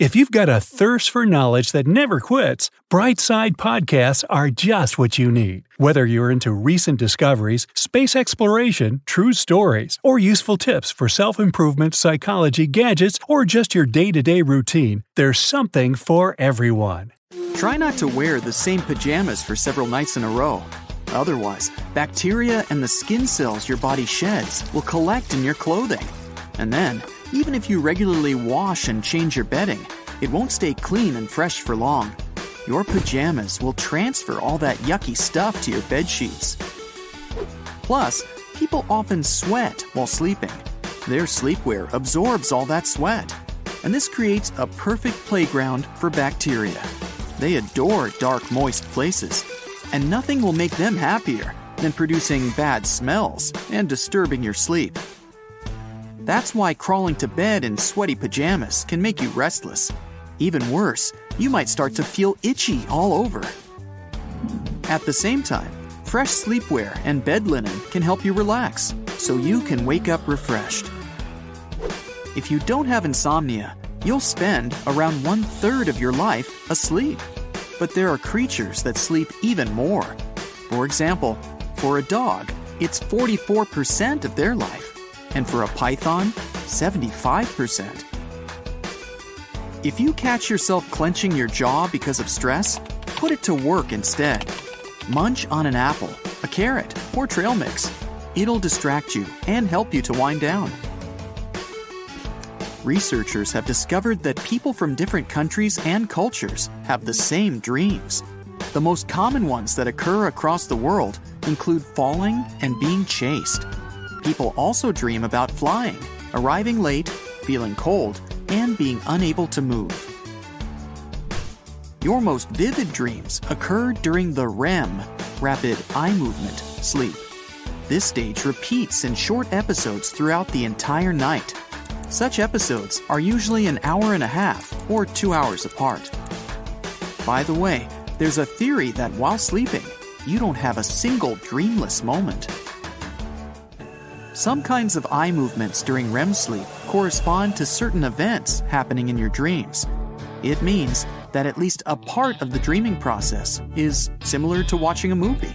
If you've got a thirst for knowledge that never quits, Brightside Podcasts are just what you need. Whether you're into recent discoveries, space exploration, true stories, or useful tips for self improvement, psychology, gadgets, or just your day to day routine, there's something for everyone. Try not to wear the same pajamas for several nights in a row. Otherwise, bacteria and the skin cells your body sheds will collect in your clothing. And then, even if you regularly wash and change your bedding, it won't stay clean and fresh for long. Your pajamas will transfer all that yucky stuff to your bed sheets. Plus, people often sweat while sleeping. Their sleepwear absorbs all that sweat, and this creates a perfect playground for bacteria. They adore dark, moist places, and nothing will make them happier than producing bad smells and disturbing your sleep. That's why crawling to bed in sweaty pajamas can make you restless. Even worse, you might start to feel itchy all over. At the same time, fresh sleepwear and bed linen can help you relax so you can wake up refreshed. If you don't have insomnia, you'll spend around one third of your life asleep. But there are creatures that sleep even more. For example, for a dog, it's 44% of their life and for a python, 75%. If you catch yourself clenching your jaw because of stress, put it to work instead. Munch on an apple, a carrot, or trail mix. It'll distract you and help you to wind down. Researchers have discovered that people from different countries and cultures have the same dreams. The most common ones that occur across the world include falling and being chased. People also dream about flying, arriving late, feeling cold, and being unable to move. Your most vivid dreams occur during the REM, rapid eye movement, sleep. This stage repeats in short episodes throughout the entire night. Such episodes are usually an hour and a half or two hours apart. By the way, there's a theory that while sleeping, you don't have a single dreamless moment. Some kinds of eye movements during REM sleep correspond to certain events happening in your dreams. It means that at least a part of the dreaming process is similar to watching a movie.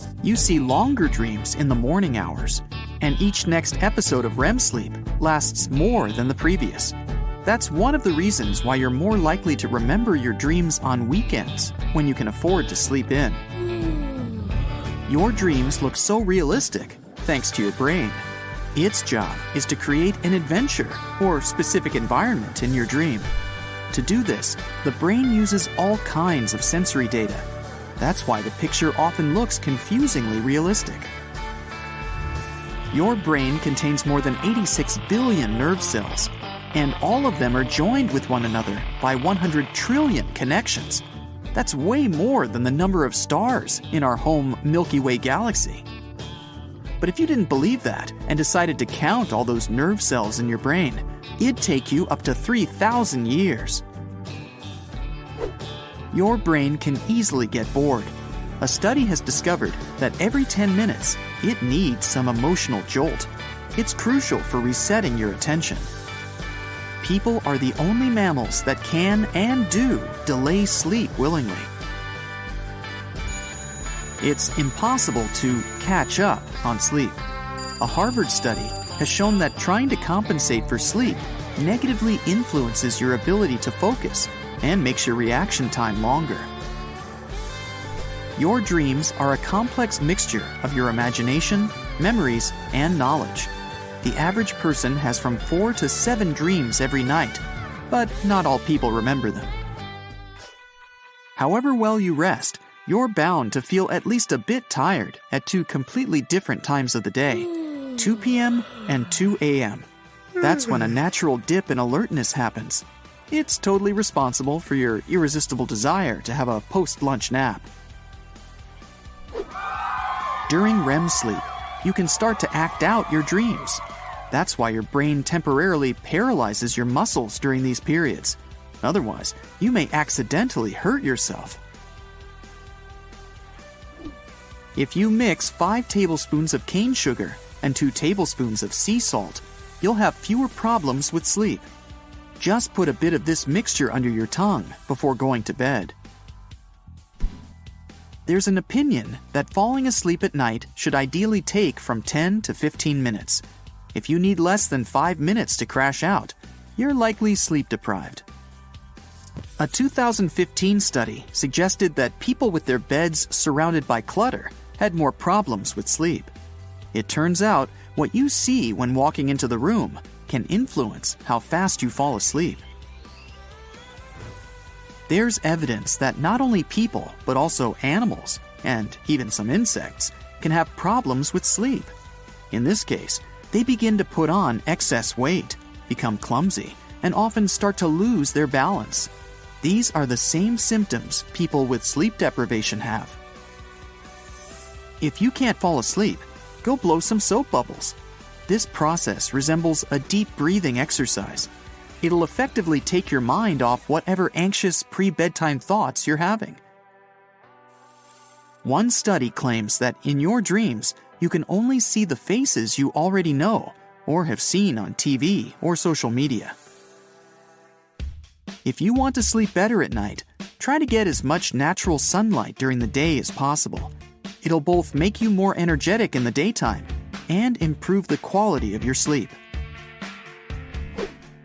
You see longer dreams in the morning hours, and each next episode of REM sleep lasts more than the previous. That's one of the reasons why you're more likely to remember your dreams on weekends when you can afford to sleep in. Your dreams look so realistic thanks to your brain. Its job is to create an adventure or specific environment in your dream. To do this, the brain uses all kinds of sensory data that's why the picture often looks confusingly realistic. Your brain contains more than 86 billion nerve cells, and all of them are joined with one another by 100 trillion connections. That's way more than the number of stars in our home Milky Way galaxy. But if you didn't believe that and decided to count all those nerve cells in your brain, it'd take you up to 3,000 years your brain can easily get bored. A study has discovered that every 10 minutes, it needs some emotional jolt. It's crucial for resetting your attention. People are the only mammals that can and do delay sleep willingly. It's impossible to catch up on sleep. A Harvard study has shown that trying to compensate for sleep negatively influences your ability to focus and makes your reaction time longer. Your dreams are a complex mixture of your imagination, memories, and knowledge. The average person has from four to seven dreams every night, but not all people remember them. However well you rest, you're bound to feel at least a bit tired at two completely different times of the day 2 p.m. and 2 a.m. That's when a natural dip in alertness happens. It's totally responsible for your irresistible desire to have a post lunch nap. During REM sleep, you can start to act out your dreams. That's why your brain temporarily paralyzes your muscles during these periods. Otherwise, you may accidentally hurt yourself. If you mix 5 tablespoons of cane sugar and 2 tablespoons of sea salt, you'll have fewer problems with sleep. Just put a bit of this mixture under your tongue before going to bed. There's an opinion that falling asleep at night should ideally take from 10 to 15 minutes. If you need less than 5 minutes to crash out, you're likely sleep deprived. A 2015 study suggested that people with their beds surrounded by clutter had more problems with sleep. It turns out what you see when walking into the room can influence how fast you fall asleep. There's evidence that not only people, but also animals, and even some insects, can have problems with sleep. In this case, they begin to put on excess weight, become clumsy, and often start to lose their balance. These are the same symptoms people with sleep deprivation have. If you can't fall asleep, go blow some soap bubbles. This process resembles a deep breathing exercise. It'll effectively take your mind off whatever anxious pre bedtime thoughts you're having. One study claims that in your dreams, you can only see the faces you already know or have seen on TV or social media. If you want to sleep better at night, try to get as much natural sunlight during the day as possible. It'll both make you more energetic in the daytime and improve the quality of your sleep.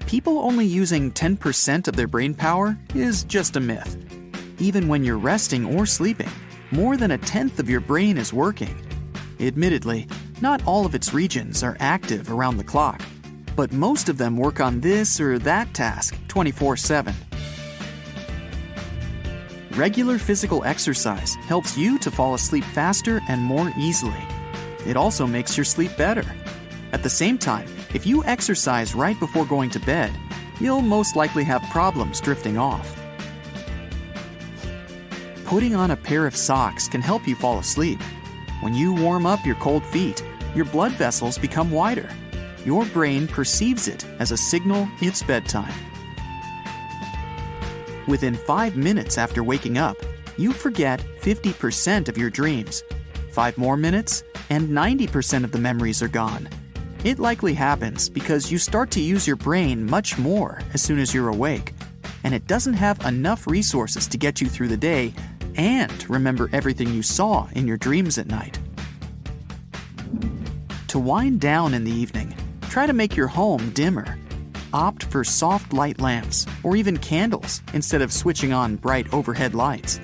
People only using 10% of their brain power is just a myth. Even when you're resting or sleeping, more than a tenth of your brain is working. Admittedly, not all of its regions are active around the clock, but most of them work on this or that task 24 7. Regular physical exercise helps you to fall asleep faster and more easily. It also makes your sleep better. At the same time, if you exercise right before going to bed, you'll most likely have problems drifting off. Putting on a pair of socks can help you fall asleep. When you warm up your cold feet, your blood vessels become wider. Your brain perceives it as a signal it's bedtime. Within five minutes after waking up, you forget 50% of your dreams. Five more minutes, and 90% of the memories are gone. It likely happens because you start to use your brain much more as soon as you're awake, and it doesn't have enough resources to get you through the day and remember everything you saw in your dreams at night. To wind down in the evening, try to make your home dimmer opt for soft light lamps or even candles instead of switching on bright overhead lights.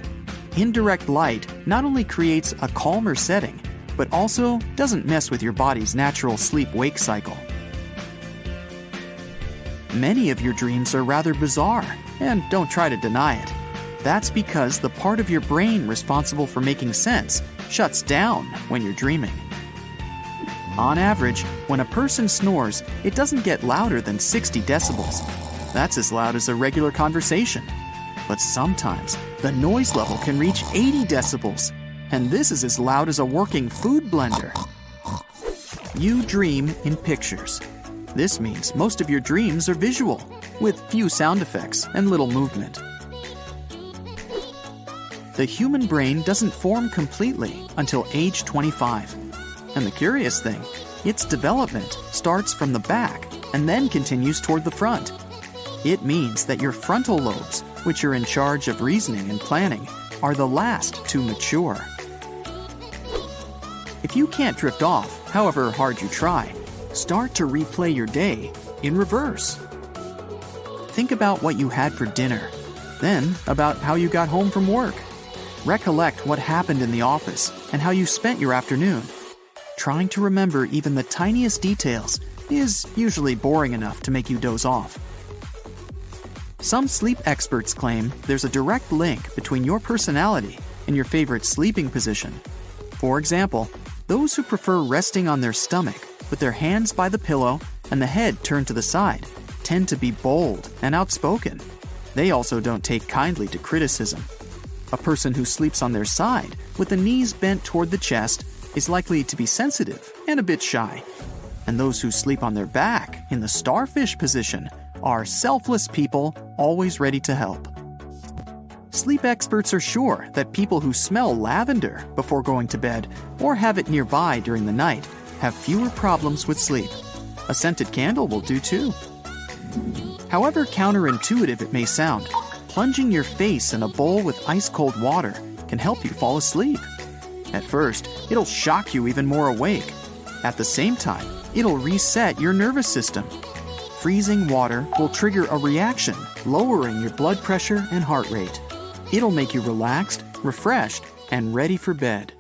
Indirect light not only creates a calmer setting, but also doesn't mess with your body's natural sleep wake cycle. Many of your dreams are rather bizarre, and don't try to deny it. That's because the part of your brain responsible for making sense shuts down when you're dreaming. On average, when a person snores, it doesn't get louder than 60 decibels. That's as loud as a regular conversation. But sometimes, the noise level can reach 80 decibels, and this is as loud as a working food blender. You dream in pictures. This means most of your dreams are visual, with few sound effects and little movement. The human brain doesn't form completely until age 25. And the curious thing, its development starts from the back and then continues toward the front. It means that your frontal lobes, which are in charge of reasoning and planning, are the last to mature. If you can't drift off, however hard you try, start to replay your day in reverse. Think about what you had for dinner, then about how you got home from work. Recollect what happened in the office and how you spent your afternoon. Trying to remember even the tiniest details is usually boring enough to make you doze off. Some sleep experts claim there's a direct link between your personality and your favorite sleeping position. For example, those who prefer resting on their stomach with their hands by the pillow and the head turned to the side tend to be bold and outspoken. They also don't take kindly to criticism. A person who sleeps on their side with the knees bent toward the chest is likely to be sensitive and a bit shy. And those who sleep on their back in the starfish position are selfless people always ready to help. Sleep experts are sure that people who smell lavender before going to bed or have it nearby during the night have fewer problems with sleep. A scented candle will do too. However counterintuitive it may sound, plunging your face in a bowl with ice cold water can help you fall asleep. At first, it'll shock you even more awake. At the same time, it'll reset your nervous system. Freezing water will trigger a reaction, lowering your blood pressure and heart rate. It'll make you relaxed, refreshed, and ready for bed.